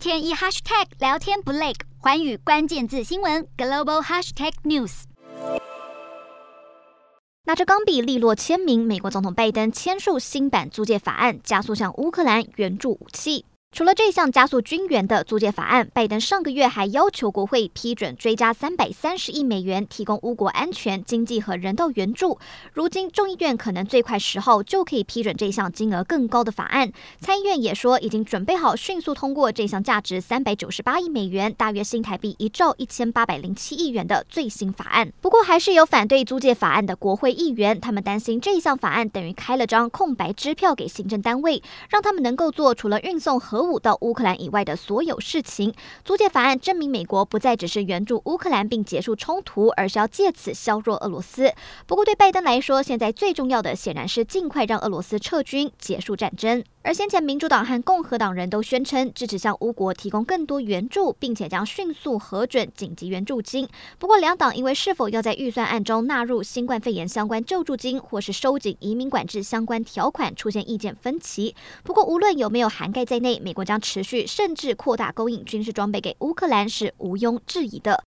天一 hashtag 聊天不累，环宇关键字新闻 global hashtag news。拿着钢笔利落签名，美国总统拜登签署新版租借法案，加速向乌克兰援助武器。除了这项加速军援的租借法案，拜登上个月还要求国会批准追加三百三十亿美元，提供乌国安全、经济和人道援助。如今众议院可能最快十号就可以批准这项金额更高的法案。参议院也说已经准备好迅速通过这项价值三百九十八亿美元（大约新台币一兆一千八百零七亿元）的最新法案。不过，还是有反对租借法案的国会议员，他们担心这项法案等于开了张空白支票给行政单位，让他们能够做除了运送核武到乌克兰以外的所有事情。租借法案证明美国不再只是援助乌克兰并结束冲突，而是要借此削弱俄罗斯。不过对拜登来说，现在最重要的显然是尽快让俄罗斯撤军，结束战争。而先前民主党和共和党人都宣称支持向乌国提供更多援助，并且将迅速核准紧急援助金。不过两党因为是否要在预算案中纳入新冠肺炎相关救助金，或是收紧移民管制相关条款，出现意见分歧。不过无论有没有涵盖在内，美国将持续甚至扩大供应军事装备给乌克兰是毋庸置疑的。